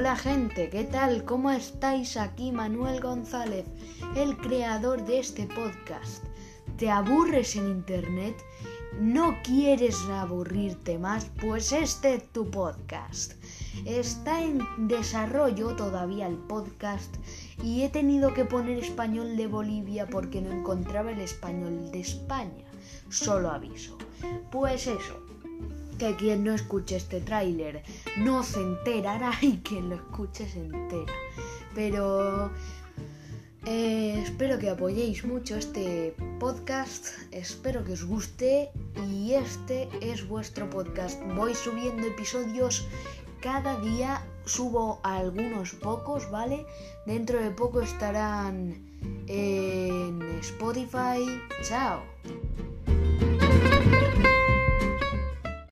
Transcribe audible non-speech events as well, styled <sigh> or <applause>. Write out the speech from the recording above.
Hola gente, ¿qué tal? ¿Cómo estáis? Aquí Manuel González, el creador de este podcast. ¿Te aburres en internet? ¿No quieres aburrirte más? Pues este es tu podcast. Está en desarrollo todavía el podcast y he tenido que poner español de Bolivia porque no encontraba el español de España. Solo aviso. Pues eso, que quien no escuche este tráiler no se enterará <laughs> y quien lo escuche se entera. Pero eh, espero que apoyéis mucho este podcast, espero que os guste y este es vuestro podcast. Voy subiendo episodios cada día, subo algunos pocos, ¿vale? Dentro de poco estarán en Spotify. Chao.